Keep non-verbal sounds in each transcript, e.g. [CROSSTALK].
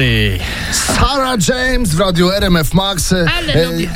Party. Sarah James w radiu RMF Max e,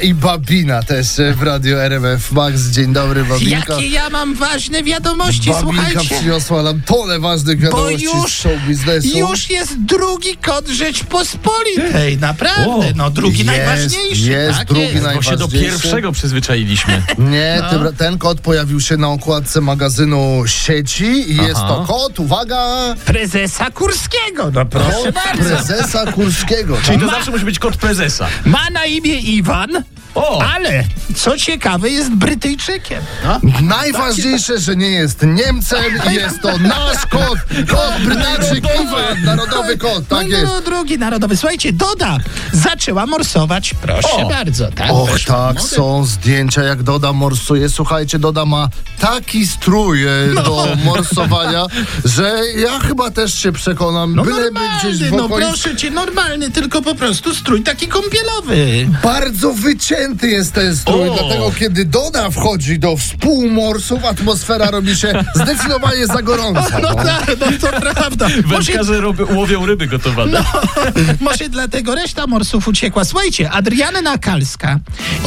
i Babina też e, w radiu RMF Max. Dzień dobry, Babinka. Jakie ja mam ważne wiadomości, Babinka słuchajcie. przyniosła nam tole ważnych Bo wiadomości już, z show biznesu. już jest drugi kod Rzeczpospolitej, naprawdę, O, no drugi jest, najważniejszy. jest tak drugi jest. naj- Bo się do Najważniejszy. pierwszego przyzwyczailiśmy. [LAUGHS] Nie, tym- ten kod pojawił się na okładce magazynu sieci i jest to kod, uwaga, Prezesa Kurskiego, no proszę kod bardzo. prezesa Kurskiego. Czyli to Ma- zawsze musi być kod prezesa. Ma na imię Iwan, O! ale co ciekawe jest Brytyjczykiem. No. Najważniejsze, że nie jest Niemcem i jest to nasz kod, kod Brytyjczyk Iwan, narodowy kod, tak no, jest. no, drugi narodowy. Słuchajcie, Doda zaczęła morsować, proszę O. bardzo. Tak, Och tak, są zdjęcia jak Doda morsuje. Słuchajcie, Doda ma taki strój e, No. do morsowania, że ja chyba też się przekonam, No byleby normalny, gdzieś w no proszę cię, normalny, tylko po prostu strój taki kąpielowy. Bardzo wycięty jest ten strój, O! dlatego kiedy Doda wchodzi do współmorsów, atmosfera robi się zdecydowanie za gorąca. No [LAUGHS] No. tak, no to prawda. Wędkarze rob- łowią ryby gotowane. [LAUGHS] może dlatego reszta morsów uciekła. Słuchajcie, Adrianna Kalska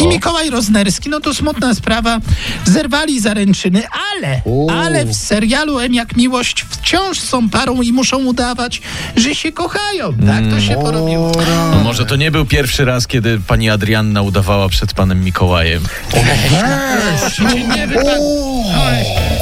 i Mikołaj Roznerski, no to smutna sprawa, zerwali zaręczyny, ale, O. ale w serialu M jak Miłość wciąż są parą i muszą udawać, że się kochają. Tak to się porobiło. O, ra- No może to nie był pierwszy raz, kiedy pani Adrianna udawała przed panem Mikołajem. Proszę [LAUGHS] cię, nie wypad... O! Oj.